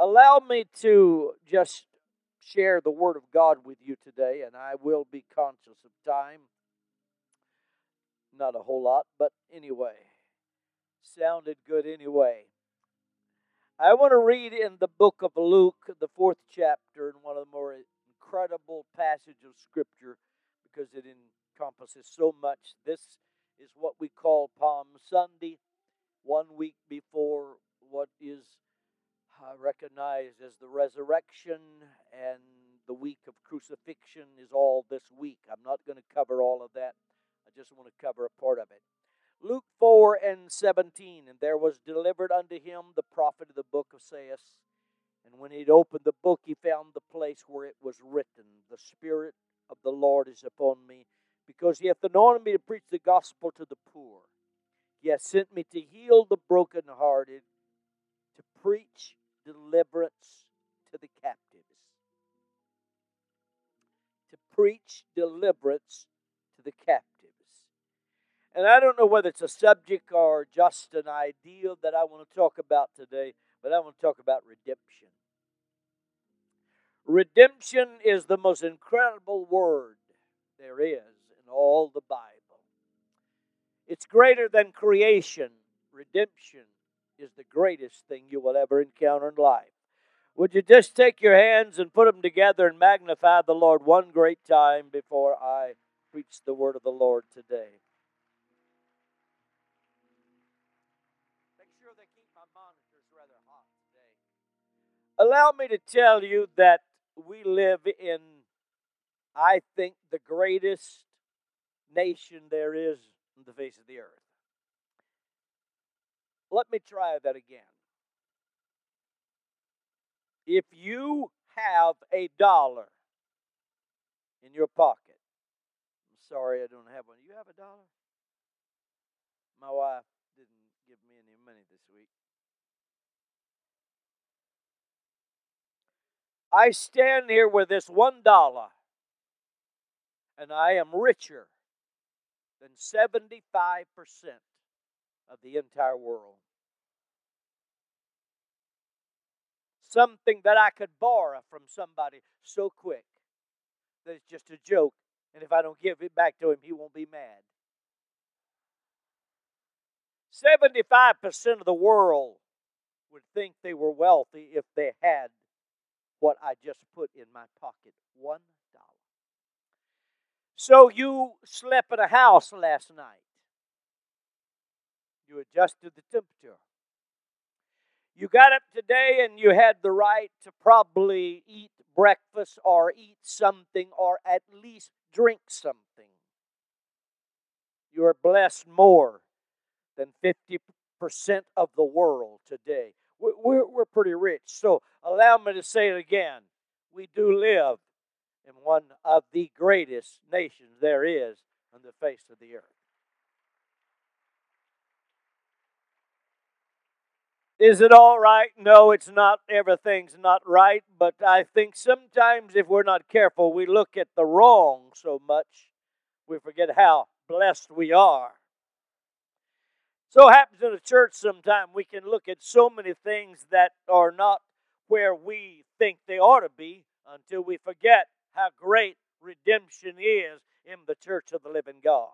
Allow me to just share the Word of God with you today, and I will be conscious of time. Not a whole lot, but anyway, sounded good anyway. I want to read in the book of Luke, the fourth chapter, and one of the more incredible passages of Scripture because it encompasses so much. This is what we call Palm Sunday, one week before what is uh, recognized as the resurrection, and the week of crucifixion is all this week. I'm not going to cover all of that, I just want to cover a part of it. Luke 4 and 17, and there was delivered unto him the prophet of the book of Esaias. And when he'd opened the book, he found the place where it was written, The Spirit of the Lord is upon me, because he hath anointed me to preach the gospel to the poor. He hath sent me to heal the brokenhearted, to preach deliverance to the captives. To preach deliverance to the captives. And I don't know whether it's a subject or just an ideal that I want to talk about today, but I want to talk about redemption. Redemption is the most incredible word there is in all the Bible. It's greater than creation. Redemption is the greatest thing you will ever encounter in life. Would you just take your hands and put them together and magnify the Lord one great time before I preach the word of the Lord today? Make sure they keep my monitors rather hot today. Allow me to tell you that we live in, I think, the greatest nation there is on the face of the earth. Let me try that again. If you have a dollar in your pocket, I'm sorry I don't have one. You have a dollar? My wife didn't give me any money this week. I stand here with this one dollar, and I am richer than 75% of the entire world. Something that I could borrow from somebody so quick that it's just a joke, and if I don't give it back to him, he won't be mad. 75% of the world would think they were wealthy if they had what I just put in my pocket one dollar. So you slept in a house last night. You adjusted the temperature. You got up today and you had the right to probably eat breakfast or eat something or at least drink something. You are blessed more than 50% of the world today. We're, we're pretty rich. So allow me to say it again. We do live in one of the greatest nations there is on the face of the earth. Is it all right? No, it's not. Everything's not right. But I think sometimes if we're not careful, we look at the wrong so much, we forget how blessed we are. So it happens in a church sometimes we can look at so many things that are not where we think they ought to be until we forget how great redemption is in the church of the living God.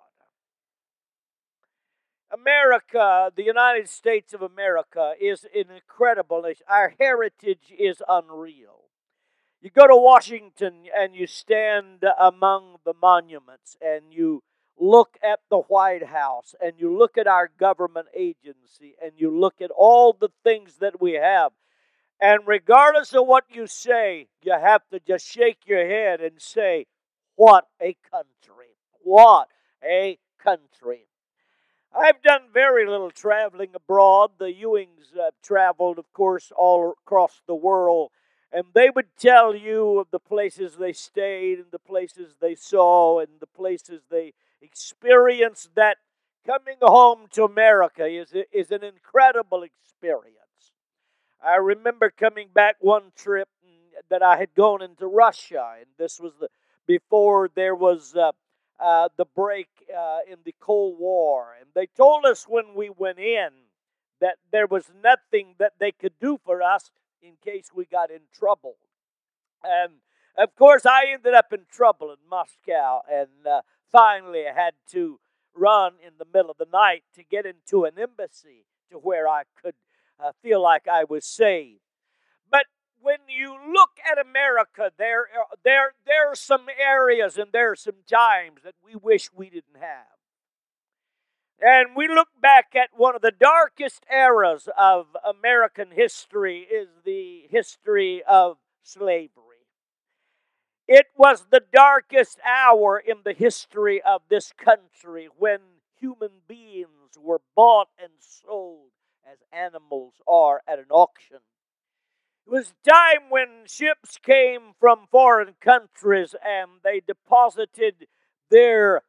America, the United States of America, is an incredible nation. Our heritage is unreal. You go to Washington and you stand among the monuments and you look at the White House and you look at our government agency and you look at all the things that we have, and regardless of what you say, you have to just shake your head and say, What a country! What a country! I've done very little traveling abroad. The Ewings uh, traveled, of course, all across the world, and they would tell you of the places they stayed and the places they saw and the places they experienced. that coming home to America is, is an incredible experience. I remember coming back one trip that I had gone into Russia, and this was the, before there was uh, uh, the break uh, in the Cold War. And they told us when we went in that there was nothing that they could do for us in case we got in trouble. And of course, I ended up in trouble in Moscow, and uh, finally had to run in the middle of the night to get into an embassy to where I could uh, feel like I was saved. When you look at America, there, uh, there, there are some areas and there are some times that we wish we didn't have. And we look back at one of the darkest eras of American history is the history of slavery. It was the darkest hour in the history of this country when human beings were bought and sold as animals are at an auction. It was time when ships came from foreign countries and they deposited their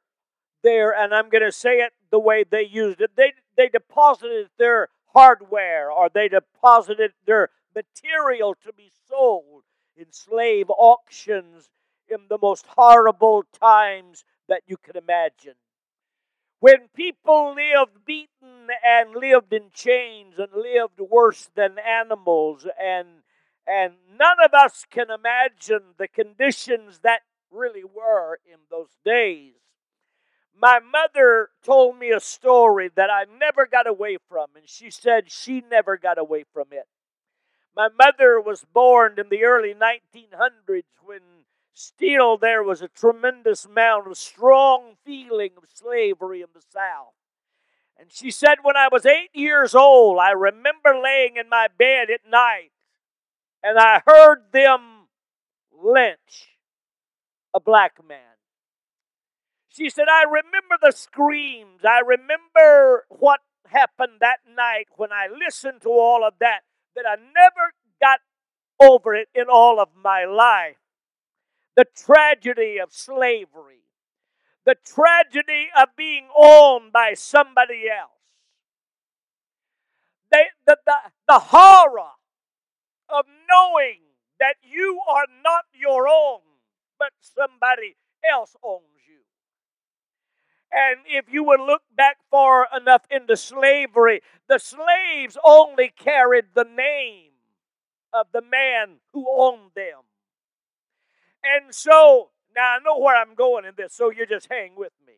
their and I'm going to say it the way they used it. They they deposited their hardware or they deposited their material to be sold in slave auctions in the most horrible times that you can imagine. When people lived beaten and lived in chains and lived worse than animals, and, and none of us can imagine the conditions that really were in those days. My mother told me a story that I never got away from, and she said she never got away from it. My mother was born in the early 1900s when still there was a tremendous amount of strong feeling of slavery in the South. And she said, when I was eight years old, I remember laying in my bed at night and I heard them lynch a black man. She said, I remember the screams. I remember what happened that night when I listened to all of that, that I never got over it in all of my life. The tragedy of slavery, the tragedy of being owned by somebody else, they, the, the, the horror of knowing that you are not your own, but somebody else owns you. And if you would look back far enough into slavery, the slaves only carried the name of the man who owned them. And so, now I know where I'm going in this, so you just hang with me.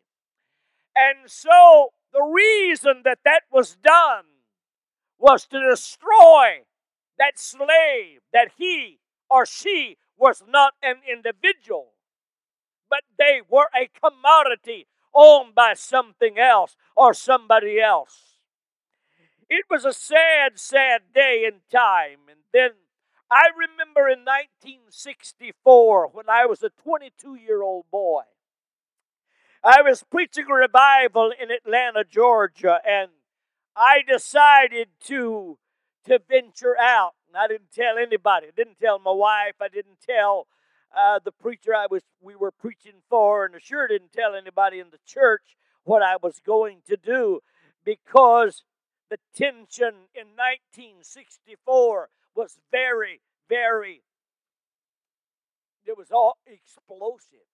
And so, the reason that that was done was to destroy that slave, that he or she was not an individual, but they were a commodity owned by something else or somebody else. It was a sad, sad day in time. And then I remember in 1964 when I was a 22 year old boy. I was preaching a revival in Atlanta, Georgia, and I decided to to venture out. And I didn't tell anybody. I didn't tell my wife. I didn't tell uh, the preacher I was we were preaching for, and I sure didn't tell anybody in the church what I was going to do because the tension in 1964 was very, very. It was all explosive.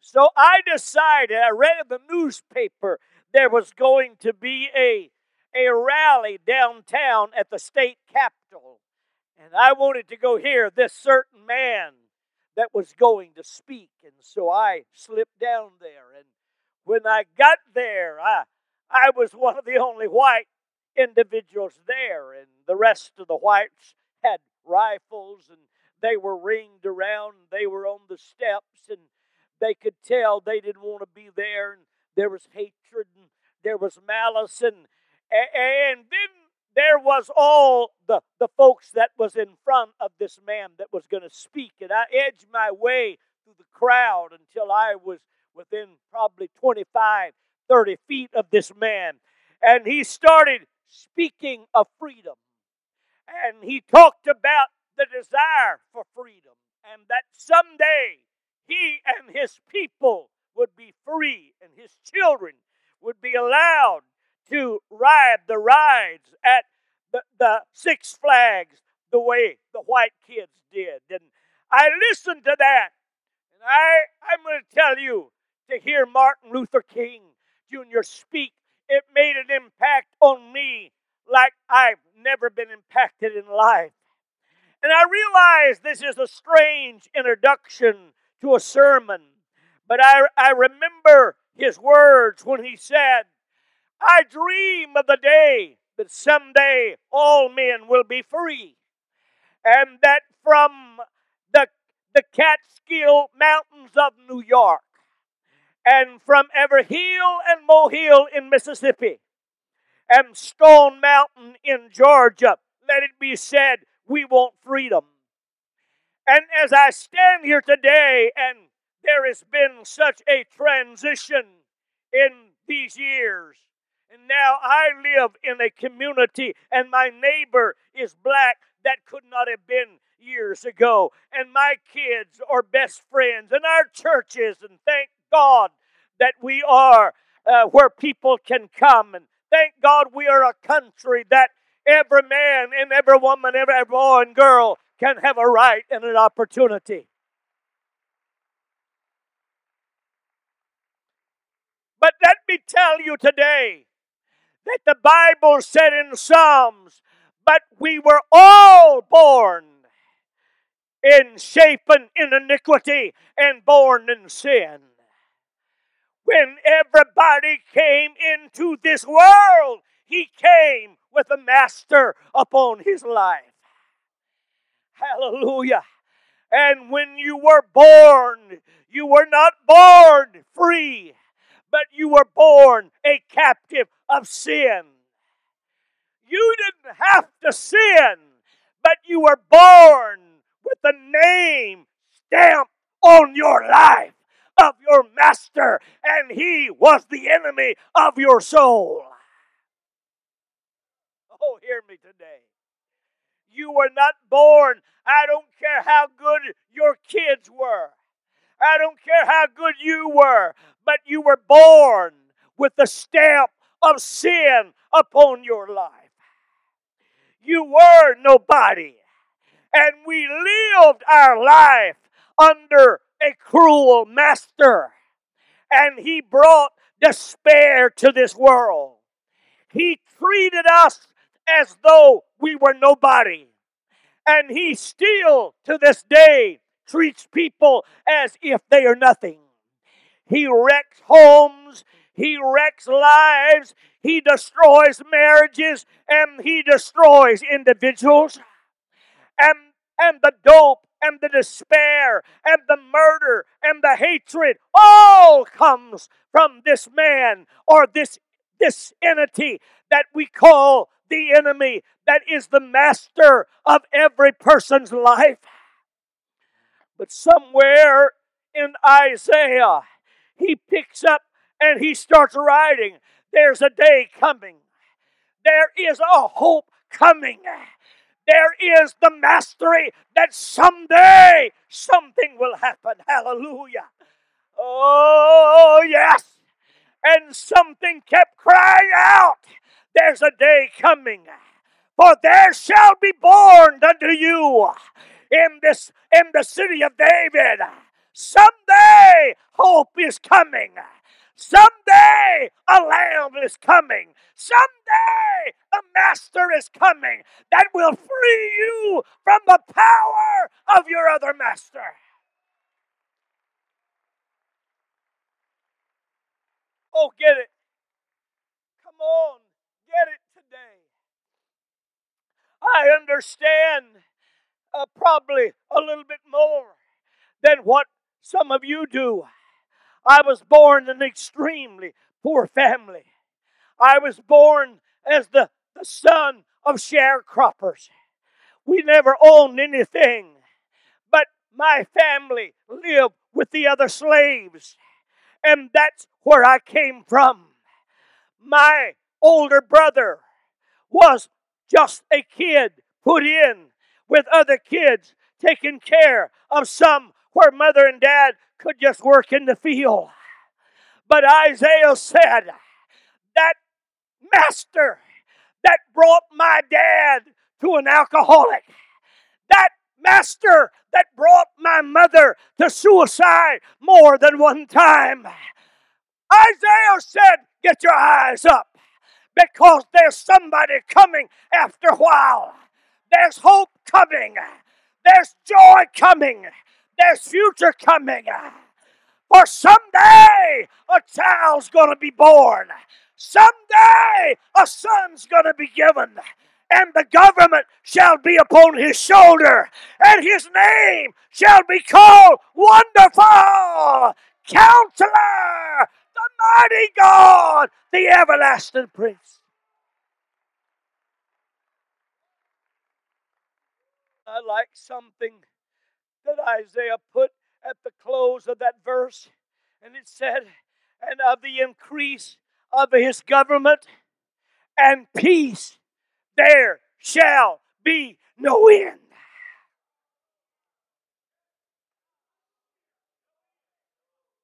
So I decided. I read in the newspaper there was going to be a a rally downtown at the state capitol. And I wanted to go hear this certain man that was going to speak. And so I slipped down there. And when I got there, I, I was one of the only white individuals there. And the rest of the whites had rifles and they were ringed around. They were on the steps and they could tell they didn't want to be there. And there was hatred and there was malice. And, and then there was all the, the folks that was in front of this man that was going to speak. And I edged my way through the crowd until I was within probably 25, 30 feet of this man. And he started speaking of freedom. And he talked about the desire for freedom and that someday he and his people would be free and his children would be allowed to ride the rides at the, the Six Flags the way the white kids did. And I listened to that. And I, I'm going to tell you to hear Martin Luther King Jr. speak, it made an impact on me like I've never been impacted in life. And I realize this is a strange introduction to a sermon, but I, I remember his words when he said, I dream of the day that someday all men will be free, and that from the, the Catskill Mountains of New York, and from every hill and molehill in Mississippi, and Stone Mountain in Georgia, let it be said, we want freedom. And as I stand here today, and there has been such a transition in these years, now I live in a community, and my neighbor is black. That could not have been years ago. And my kids are best friends, and our churches, and thank God that we are uh, where people can come. And thank God we are a country that every man and every woman, every boy and girl can have a right and an opportunity. But let me tell you today that the Bible said in Psalms, but we were all born in shapen in iniquity and born in sin. When everybody came into this world, he came with a master upon his life. Hallelujah. And when you were born, you were not born free but you were born a captive of sin. You didn't have to sin, but you were born with the name stamped on your life of your master, and he was the enemy of your soul. Oh, hear me today. You were not born. I don't care how good your kids were. I don't care how good you were but you were born with the stamp of sin upon your life. You were nobody, and we lived our life under a cruel master, and he brought despair to this world. He treated us as though we were nobody. And he still, to this day, treats people as if they are nothing. He wrecks homes. He wrecks lives. He destroys marriages and he destroys individuals. And, and the dope and the despair and the murder and the hatred all comes from this man or this, this entity that we call the enemy that is the master of every person's life. But somewhere in Isaiah, he picks up and he starts writing. There's a day coming. There is a hope coming. There is the mastery that someday something will happen. Hallelujah. Oh, yes. And something kept crying out. There's a day coming. For there shall be born unto you in this in the city of David Someday hope is coming. Someday a lamb is coming. Someday a master is coming that will free you from the power of your other master. Oh, get it. Come on, get it today. I understand uh, probably a little bit more than what some of you do. I was born in an extremely poor family. I was born as the, the son of sharecroppers. We never owned anything, but my family lived with the other slaves, and that's where I came from. My older brother was just a kid put in with other kids, taking care of some where mother and dad could just work in the field. But Isaiah said, that master that brought my dad to an alcoholic, that master that brought my mother to suicide more than one time. Isaiah said, Get your eyes up because there's somebody coming after a while There's hope coming. There's joy coming. There's future coming. For someday a child's going to be born. Someday a son's going to be given. And the government shall be upon his shoulder. And his name shall be called Wonderful Counselor, the Mighty God, the Everlasting Prince. I like something that Isaiah put at the close of that verse, and it said, And of the increase of his government and peace there shall be no end.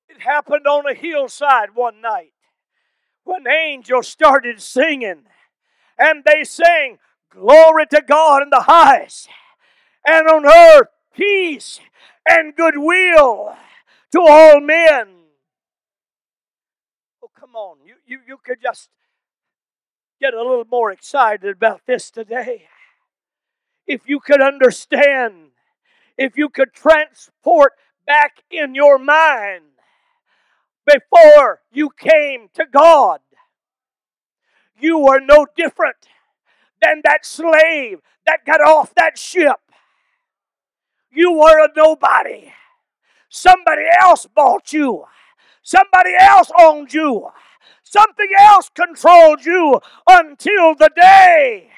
It happened on a hillside one night when angels started singing, and they sang, Glory to God in the highest and on earth peace and goodwill to all men. Oh, come on. You, you, you could just get a little more excited about this today. If you could understand, if you could transport back in your mind before you came to God, you were no different than that slave that got off that ship you were a nobody. Somebody else bought you. Somebody else owned you. Something else controlled you until the day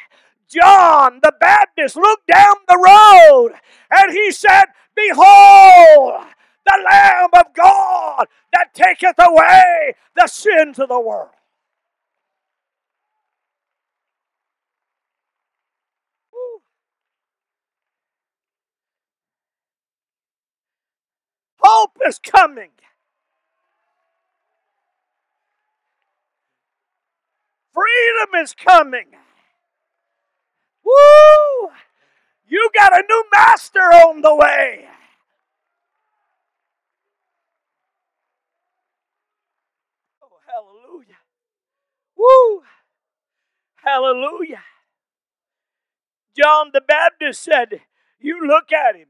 John the Baptist looked down the road and he said, Behold, the Lamb of God that taketh away the sins of the world. Hope is coming. Freedom is coming. Woo! You got a new master on the way. Oh, hallelujah. Woo! Hallelujah. John the Baptist said, You look at him.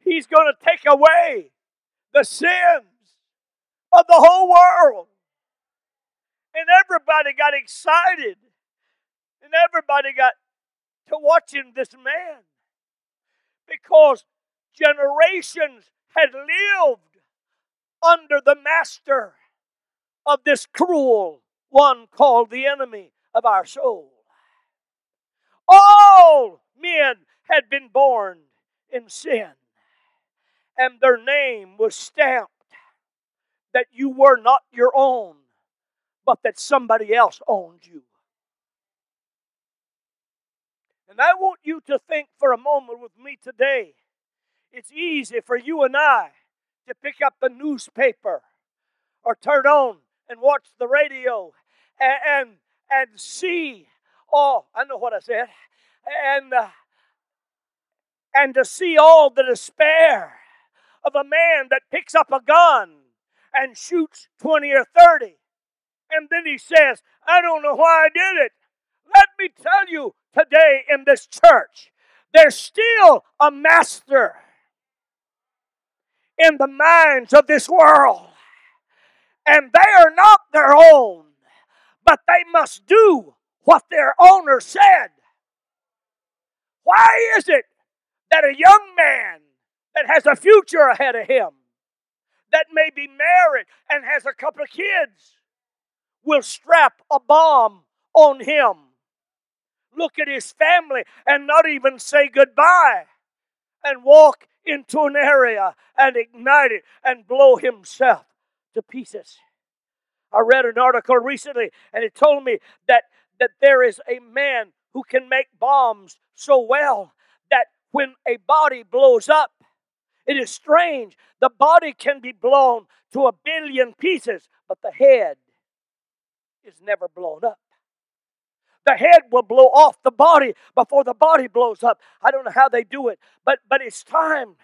He's going to take away the sins of the whole world. And everybody got excited. And everybody got to watching this man because generations had lived under the master of this cruel one called the enemy of our soul. All men had been born in sin and their name was stamped that you were not your own, but that somebody else owned you. And I want you to think for a moment with me today. It's easy for you and I to pick up the newspaper or turn on and watch the radio and and, and see. Oh, I know what I said. And uh, and to see all the despair of a man that picks up a gun and shoots 20 or 30. And then he says, I don't know why I did it. Let me tell you today in this church, there's still a master in the minds of this world. And they are not their own, but they must do what their owner said. Why is it that a young man that has a future ahead of him, that may be married and has a couple of kids, will strap a bomb on him, look at his family, and not even say goodbye, and walk into an area and ignite it and blow himself to pieces. I read an article recently and it told me that, that there is a man who can make bombs so well that when a body blows up, it is strange. The body can be blown to a billion pieces, but the head is never blown up. The head will blow off the body before the body blows up. I don't know how they do it, but but it's time.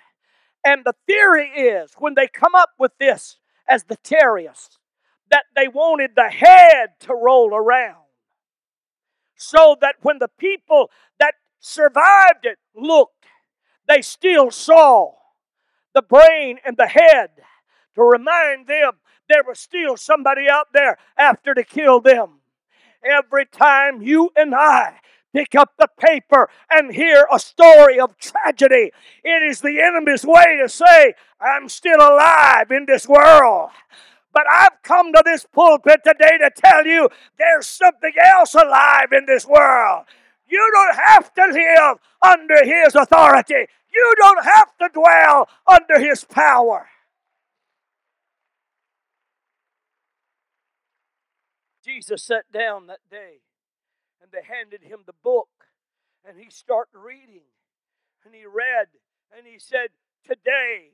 And the theory is when they come up with this as the terrorists, that they wanted the head to roll around. So that when the people that survived it looked, they still saw the brain and the head to remind them there was still somebody out there after to kill them. Every time you and I pick up the paper and hear a story of tragedy, it is the enemy's way to say, I'm still alive in this world. But I've come to this pulpit today to tell you there's something else alive in this world. You don't have to live under his authority. You don't have to dwell under his power. Jesus sat down that day and they handed him the book and he started reading and he read and he said, Today,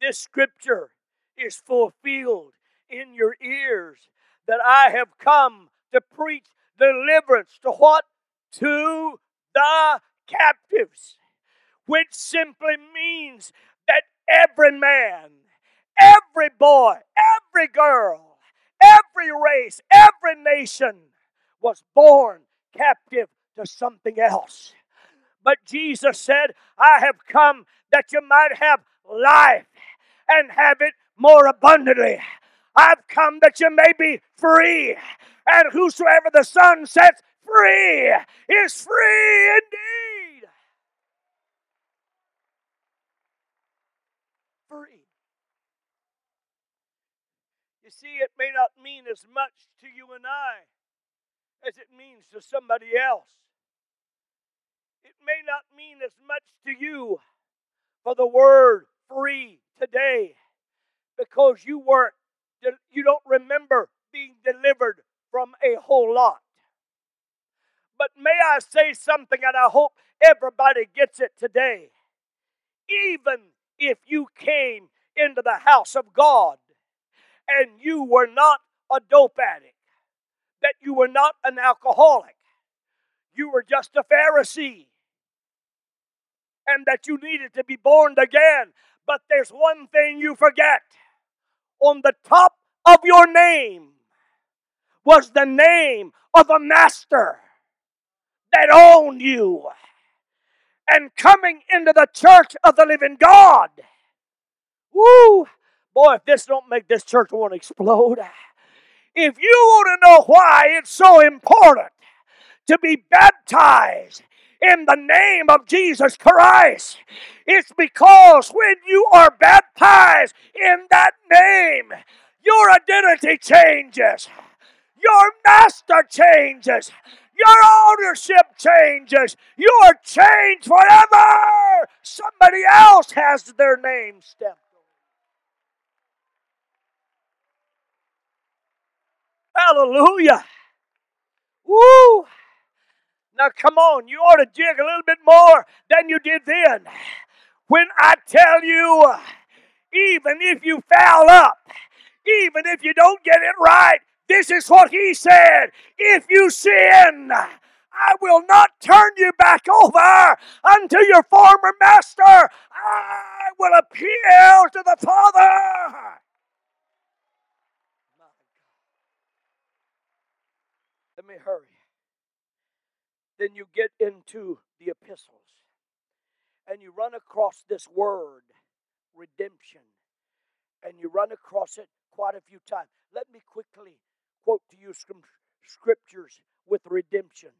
this scripture is fulfilled in your ears that I have come to preach deliverance to what? To the captives, which simply means that every man, every boy, every girl, every race, every nation was born captive to something else. But Jesus said, I have come that you might have life and have it more abundantly. I've come that you may be free. And whosoever the Son sets free is free Free. You see, it may not mean as much to you and I as it means to somebody else. It may not mean as much to you for the word free today because you weren't you don't remember being delivered from a whole lot. But may I say something, and I hope everybody gets it today. Even if you came into the house of God and you were not a dope addict, that you were not an alcoholic, you were just a Pharisee, and that you needed to be born again. But there's one thing you forget on the top of your name was the name of a master that owned you. And coming into the church of the living God. Woo! Boy, if this don't make this church want to explode. If you want to know why it's so important to be baptized in the name of Jesus Christ. It's because when you are baptized in that name, your identity changes, your master changes, your ownership changes, you are changed forever. Somebody else has their name stamped. Hallelujah. Woo! Now, come on, you ought to jig a little bit more than you did then. When I tell you, even if you foul up, even if you don't get it right, this is what he said. If you sin, I will not turn you back over unto your former master. I will appeal to the Father. Let me hurry. Then you get into the epistles and you run across this word, redemption, and you run across it quite a few times. Let me quickly quote to you some scriptures with redemption.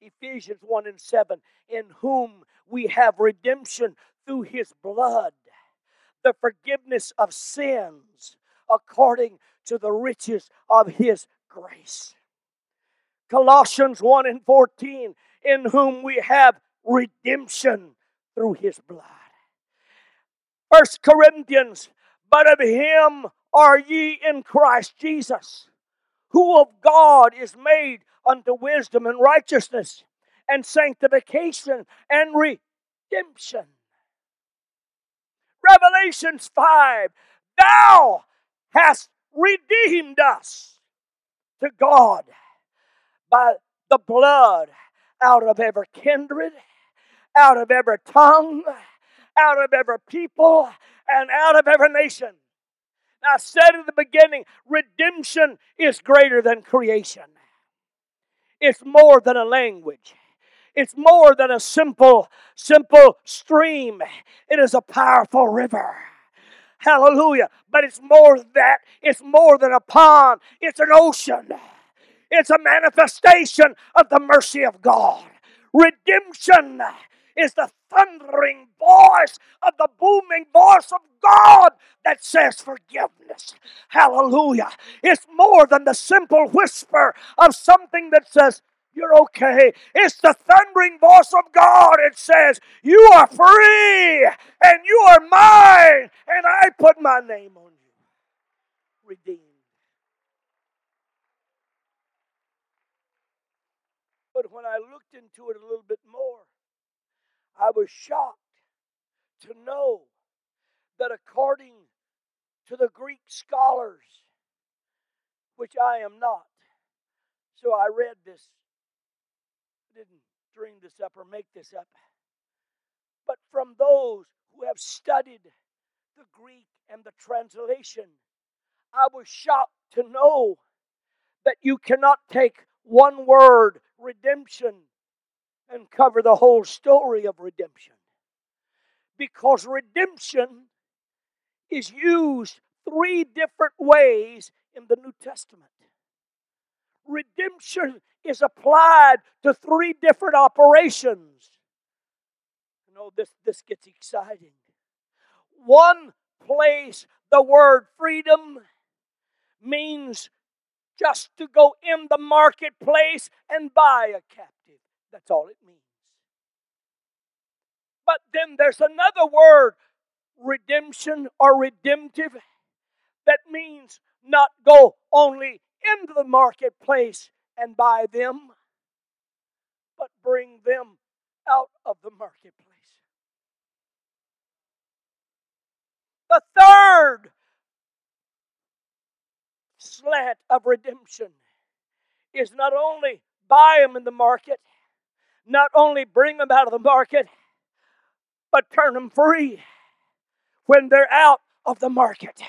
Ephesians 1 and 7, in whom we have redemption through his blood, the forgiveness of sins according to the riches of his grace. Colossians 1 and 14, in whom we have redemption through his blood. First Corinthians, but of him are ye in Christ Jesus, who of God is made unto wisdom and righteousness and sanctification and redemption. Revelations 5 Thou hast redeemed us to God by the blood out of every kindred, out of every tongue, out of every people, and out of every nation. I said in the beginning, redemption is greater than creation. It's more than a language. It's more than a simple, simple stream. It is a powerful river. Hallelujah. But it's more than that. It's more than a pond. It's an ocean. It's a manifestation of the mercy of God. Redemption is the thundering voice of the booming voice of God that says forgiveness. Hallelujah. It's more than the simple whisper of something that says, you're okay. It's the thundering voice of God. It says, You are free and you are mine, and I put my name on you. Redeemed. But when I looked into it a little bit more, I was shocked to know that according to the Greek scholars, which I am not, so I read this, didn't dream this up or make this up, but from those who have studied the Greek and the translation, I was shocked to know that you cannot take one word, redemption, and cover the whole story of redemption. Because redemption is used three different ways in the New Testament. Redemption is applied to three different operations. You oh, know, this, this gets exciting. One place, the word freedom means just to go in the marketplace and buy a captive. That's all it means. But then there's another word, redemption or redemptive, that means not go only into the marketplace and buy them, but bring them out of the marketplace. The third slant of redemption is not only buy them in the market, not only bring them out of the market, but turn them free when they're out of the market.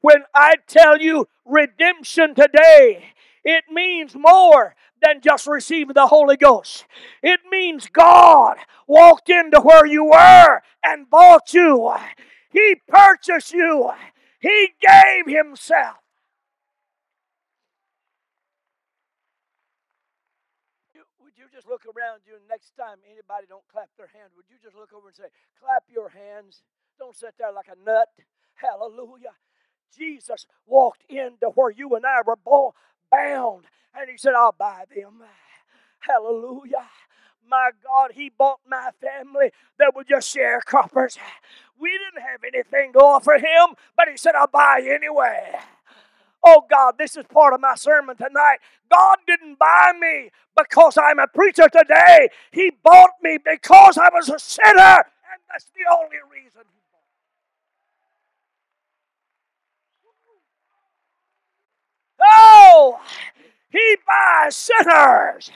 When I tell you redemption today, it means more than just receiving the Holy Ghost. It means God walked into where you were and bought you. He purchased you. He gave Himself. Would you just look around you and next time anybody don't clap their hand, would you just look over and say, clap your hands? Don't sit there like a nut. Hallelujah. Jesus walked into where you and I were born, bound, and he said, I'll buy them. Hallelujah. My God, he bought my family that were just sharecroppers. We didn't have anything to offer him, but he said, I'll buy anyway. Oh God, this is part of my sermon tonight. God didn't buy me because I'm a preacher today. He bought me because I was a sinner, and that's the only reason He bought me. Oh, he buys sinners.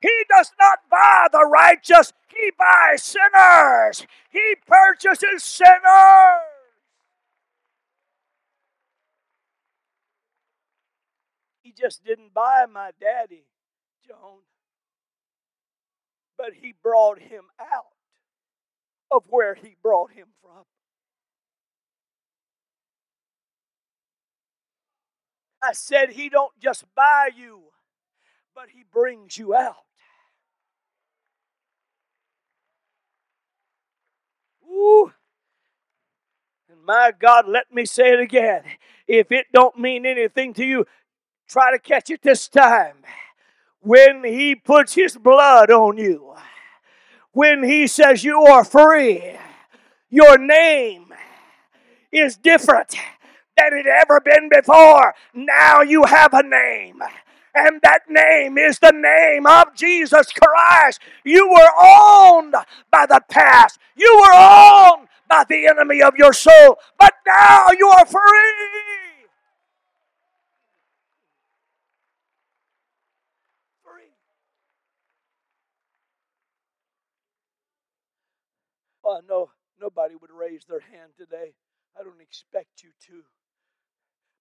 He does not buy the righteous, he buys sinners. He purchases sinners. He just didn't buy my daddy, Joan, but he brought him out of where he brought him from. I said, He don't just buy you, but He brings you out. Ooh. And my God, let me say it again. If it don't mean anything to you, try to catch it this time. When He puts His blood on you, when He says you are free, your name is different than it ever been before. Now you have a name. And that name is the name of Jesus Christ. You were owned by the past. You were owned by the enemy of your soul. But now you are free. Oh, no, nobody would raise their hand today. I don't expect you to.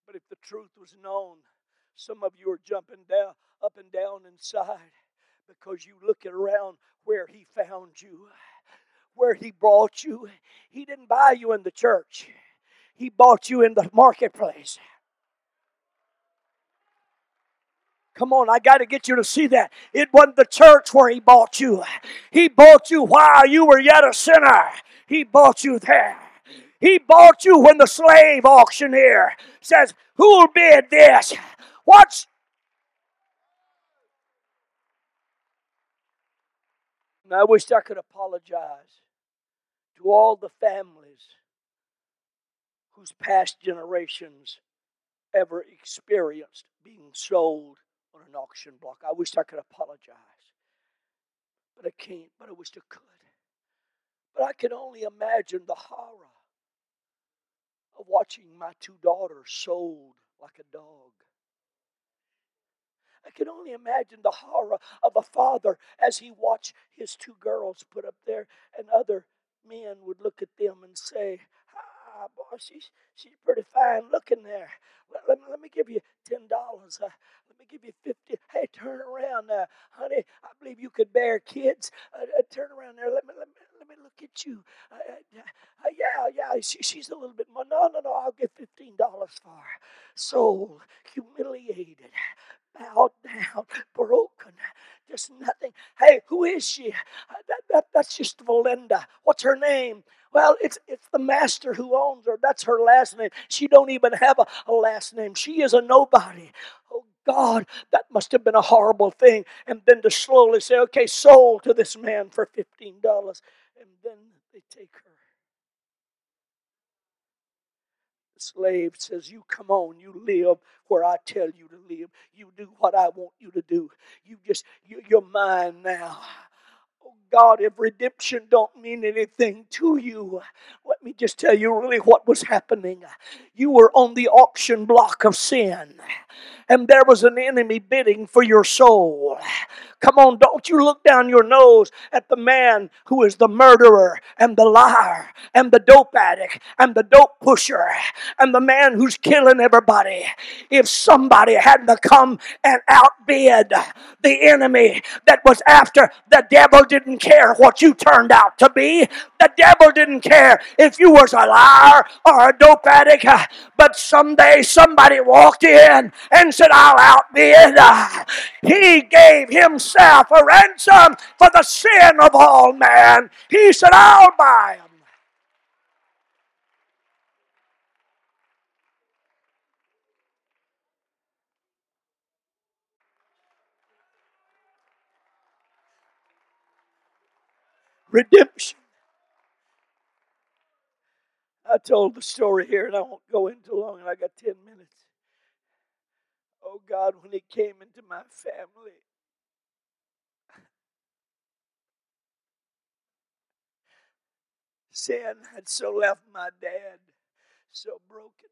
But if the truth was known, some of you are jumping down, up and down inside because you looking around where He found you, where He brought you. He didn't buy you in the church, He bought you in the marketplace. Come on, I got to get you to see that. It wasn't the church where He bought you, He bought you while you were yet a sinner. He bought you there. He bought you when the slave auctioneer says, Who'll bid this? What's I wish I could apologize to all the families whose past generations ever experienced being sold an auction block. I wish I could apologize. But I can't, but I wish I could. But I can only imagine the horror of watching my two daughters sold like a dog. I can only imagine the horror of a father as he watched his two girls put up there, and other men would look at them and say, Ah, boy, she's, she's pretty fine looking there. Let, let, me, let me give you $10. Uh, let me give you 50 Hey, turn around, uh, honey. I believe you could bear kids. Uh, uh turn around there. Let me, let me, let me look at you. Uh, uh, uh, yeah, yeah, she, she's a little bit more. No, no, no, I'll give $15 for her. Soul, humiliated, bowed down, broken, just nothing. Hey, who is she? That, that, that's just Valinda. What's her name? Well, it's it's the master who owns her. That's her last name. She don't even have a, a last name. She is a nobody. Oh God, that must have been a horrible thing. And then to slowly say, okay, sold to this man for fifteen dollars, and then they take her. The slave says, You come on, you live where I tell you to live. You do what I want you to do. You just, you, you're mine now. Oh God, if redemption don't mean anything to you, let me just tell you really what was happening. You were on the auction block of sin, and there was an enemy bidding for your soul. Come on, don't you look down your nose at the man who is the murderer and the liar and the dope addict and the dope pusher and the man who's killing everybody. If somebody hadn't come and outbid the enemy that was after, the devil didn't care what you turned out to be. The devil didn't care if you was a liar or a dope addict. But someday somebody walked in and said, I'll outbid. He gave himself a ransom for the sin of all man. He said, I'll buy them. Redemption. I told the story here and I won't go into long, and I got 10 minutes. Oh God, when He came into my family, Sin had so left my dad so broken.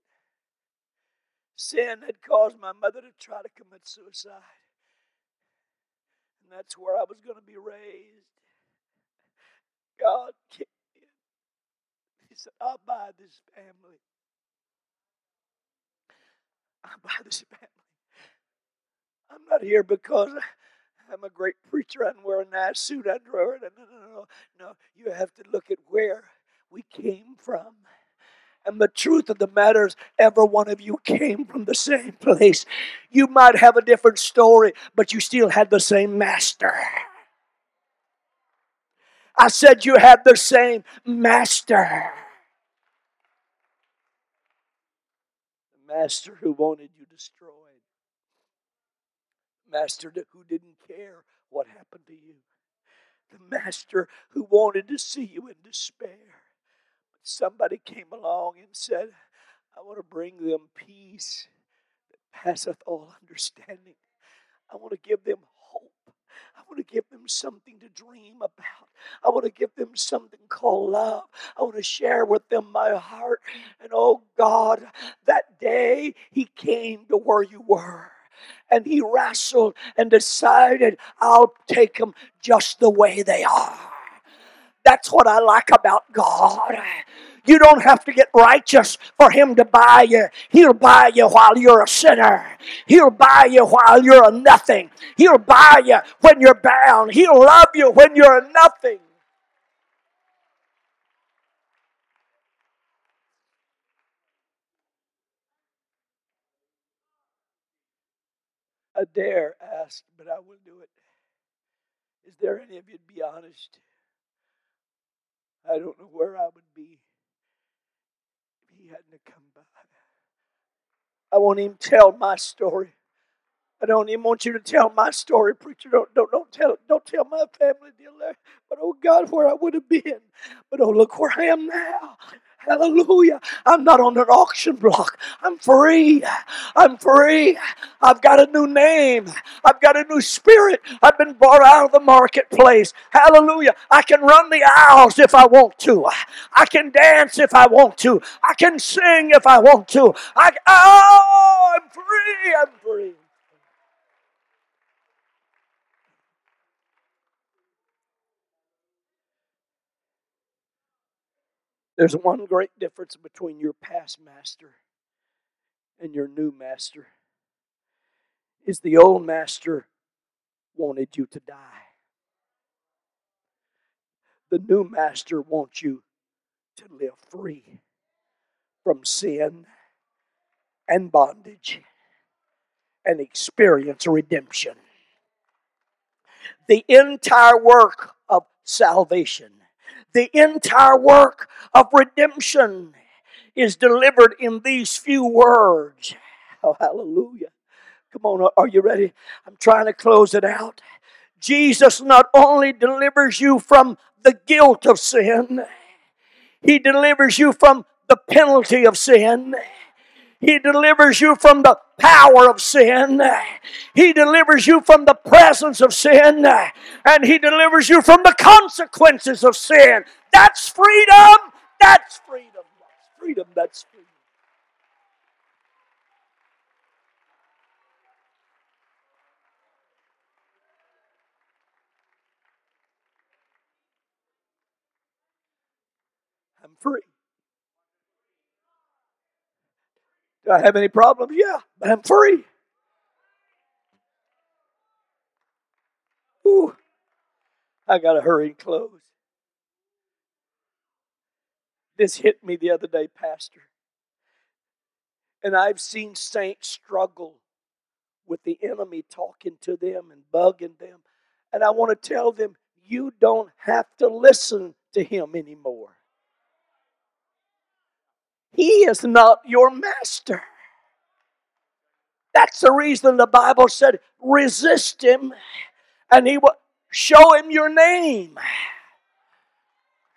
Sin had caused my mother to try to commit suicide. And that's where I was going to be raised. God kicked me in. He said, I'll buy this family. I'll buy this family. I'm not here because I'm a great preacher. I wear a nice suit. I draw it. No, no, no, no. You have to look at where we came from. And the truth of the matter is, every one of you came from the same place. You might have a different story, but you still had the same master. I said you had the same master. The master who wanted you destroyed. Master who didn't care what happened to you. The master who wanted to see you in despair somebody came along and said, I want to bring them peace that passeth all understanding. I want to give them. I want to give them something to dream about. I want to give them something called love. I want to share with them my heart. And oh God, that day He came to where you were. And he wrestled and decided, I'll take them just the way they are. That's what I like about God. You don't have to get righteous for Him to buy you. He'll buy you while you're a sinner. He'll buy you while you're a nothing. He'll buy you when you're bound. He'll love you when you're a nothing. I dare ask, but I will do it. Is there any of you to be honest? I don't know where I would be hadn't come by. I won't even tell my story. I don't even want you to tell my story, preacher. Don't don't don't tell don't tell my family deal there. But oh God, where I would have been. But oh look where I am now. Hallelujah. I'm not on an auction block. I'm free. I'm free. I've got a new name. I've got a new spirit. I've been bought out of the marketplace. Hallelujah. I can run the aisles if I want to. I can dance if I want to. I can sing if I want to. I, oh, I'm free. I'm free. There's one great difference between your past master and your new master. Is the old master wanted you to die. The new master wants you to live free from sin and bondage and experience redemption. The entire work of salvation the entire work of redemption is delivered in these few words. Oh, hallelujah. Come on, are you ready? I'm trying to close it out. Jesus not only delivers you from the guilt of sin, He delivers you from the penalty of sin. He delivers you from the power of sin. He delivers you from the presence of sin. And He delivers you from the consequences of sin. That's freedom. That's freedom. That's freedom. That's freedom. I'm free. Do I have any problems? Yeah, but I'm free. Ooh, I got to hurry and close. This hit me the other day, Pastor. And I've seen saints struggle with the enemy talking to them and bugging them. And I want to tell them, you don't have to listen to him anymore. He is not your master. That's the reason the Bible said, resist him and he will show him your name.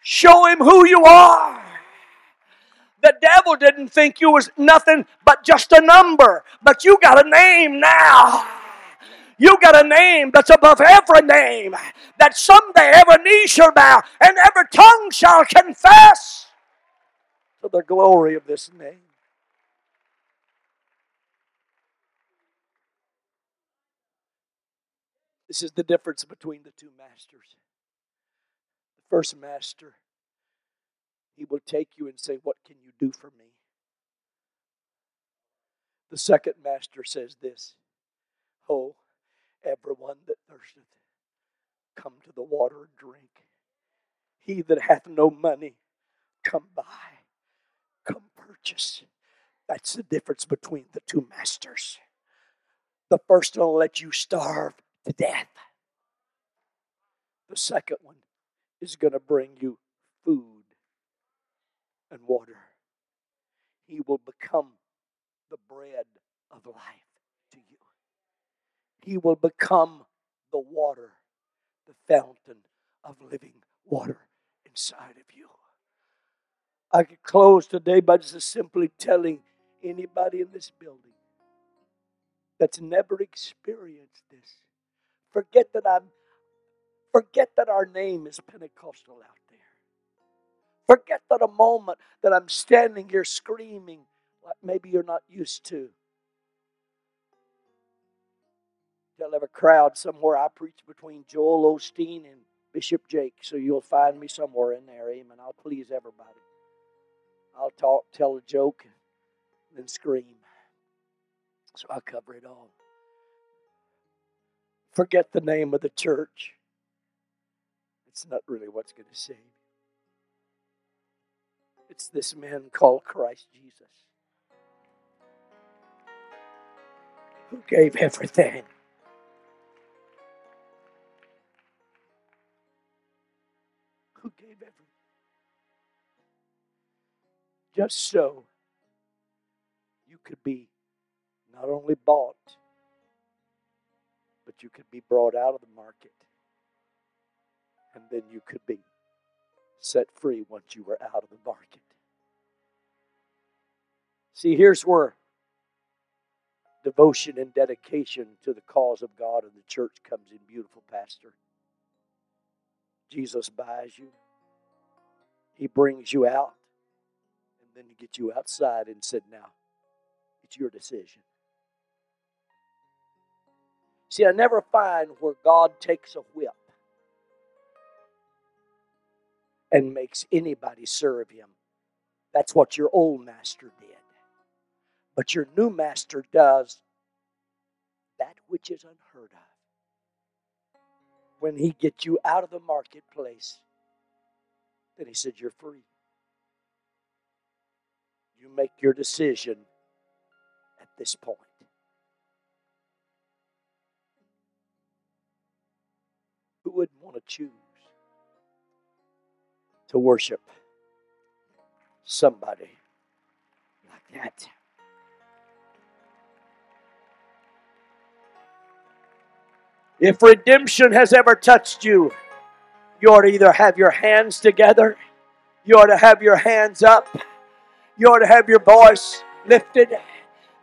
Show him who you are. The devil didn't think you was nothing but just a number, but you got a name now. You got a name that's above every name, that someday every knee shall bow and every tongue shall confess to the glory of this name. This is the difference between the two masters. The first master, he will take you and say, What can you do for me? The second master says this Oh, everyone that thirsteth, come to the water and drink. He that hath no money, come buy come purchase. That's the difference between the two masters. The first one will let you starve to death. The second one is going to bring you food and water. He will become the bread of life to you. He will become the water, the fountain of living water inside of you. I could close today by just simply telling anybody in this building that's never experienced this. Forget that I'm forget that our name is Pentecostal out there. Forget that a moment that I'm standing here screaming like maybe you're not used to. They'll have a crowd somewhere. I preach between Joel Osteen and Bishop Jakes, so you'll find me somewhere in there. Amen. I'll please everybody. I'll talk, tell a joke, and then scream. So I cover it all. Forget the name of the church. It's not really what's going to save you. It's this man called Christ Jesus who gave everything. Just so you could be not only bought, but you could be brought out of the market. And then you could be set free once you were out of the market. See, here's where devotion and dedication to the cause of God and the church comes in beautiful, Pastor. Jesus buys you, He brings you out, then He gets you outside and said, Now, it's your decision. See, I never find where God takes a whip and makes anybody serve him. That's what your old master did. But your new master does that which is unheard of. When he gets you out of the marketplace, then he said, You're free. You make your decision at this point. Who wouldn't want to choose to worship somebody like that? If redemption has ever touched you, you ought to either have your hands together, you ought to have your hands up, you ought to have your voice lifted,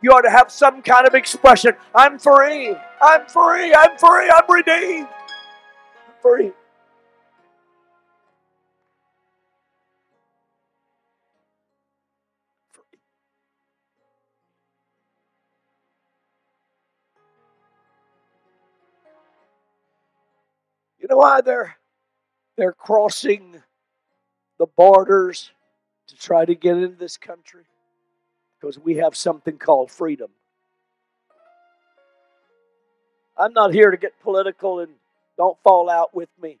you ought to have some kind of expression. I'm free, I'm free, I'm free, I'm redeemed. I'm free. You know why they're they're crossing the borders to try to get into this country? Because we have something called freedom. I'm not here to get political and don't fall out with me.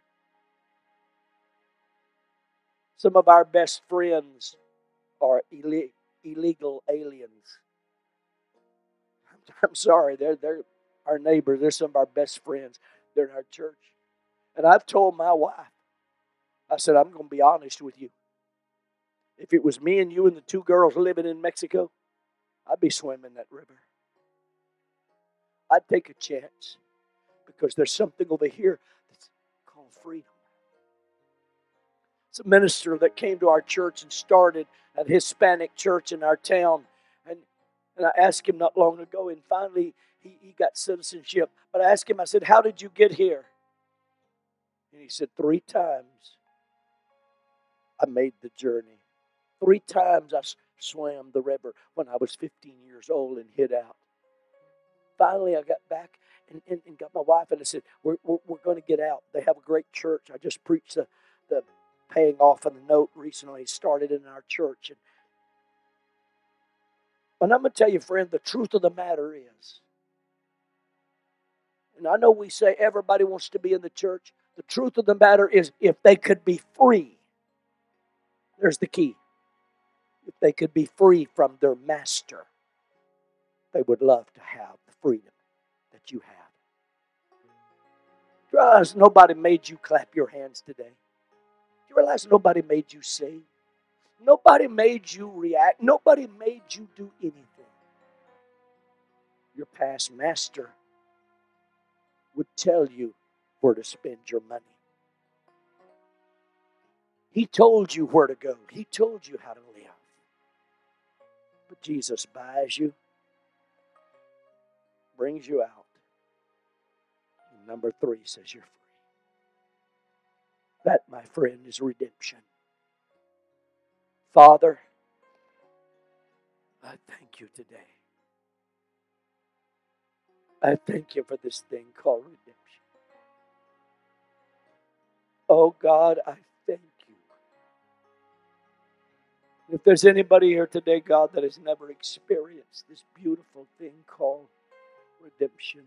Some of our best friends are illegal aliens. I'm sorry, they're, they're our neighbors. They're some of our best friends. They're in our church. And I've told my wife, I said, I'm going to be honest with you. If it was me and you and the two girls living in Mexico, I'd be swimming that river. I'd take a chance because there's something over here that's called freedom. It's a minister that came to our church and started a Hispanic church in our town. And, and I asked him not long ago, and finally he, he got citizenship. But I asked him, I said, How did you get here? And he said, Three times I made the journey. Three times I swam the river when I was 15 years old and hid out. Finally, I got back and, and, and got my wife, and I said, We're, we're, we're going to get out. They have a great church. I just preached the, the paying off of the note recently, started in our church. And, and I'm going to tell you, friend, the truth of the matter is, and I know we say everybody wants to be in the church, the truth of the matter is, if they could be free, there's the key. If they could be free from their master, they would love to have the freedom that you have. Realize nobody made you clap your hands today? You realize nobody made you sing? Nobody made you react. Nobody made you do anything. Your past master would tell you where to spend your money. He told you where to go, He told you how to live. Jesus buys you, brings you out. And number three says you're free. That, my friend, is redemption. Father, I thank you today. I thank you for this thing called redemption. Oh God, I If there's anybody here today, God, that has never experienced this beautiful thing called redemption,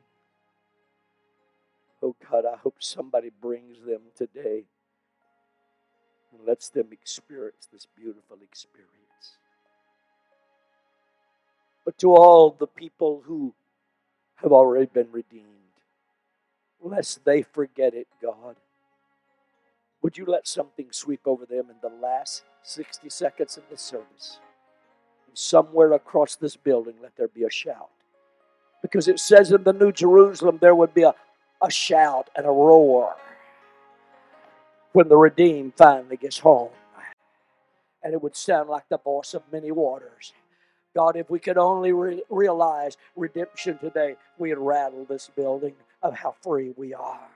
oh God, I hope somebody brings them today and lets them experience this beautiful experience. But to all the people who have already been redeemed, lest they forget it, God, would you let something sweep over them in the last 60 seconds of this service? And somewhere across this building, let there be a shout. Because it says in the New Jerusalem there would be a, a shout and a roar when the redeemed finally gets home. And it would sound like the voice of many waters. God, if we could only re- realize redemption today, we'd rattle this building of how free we are.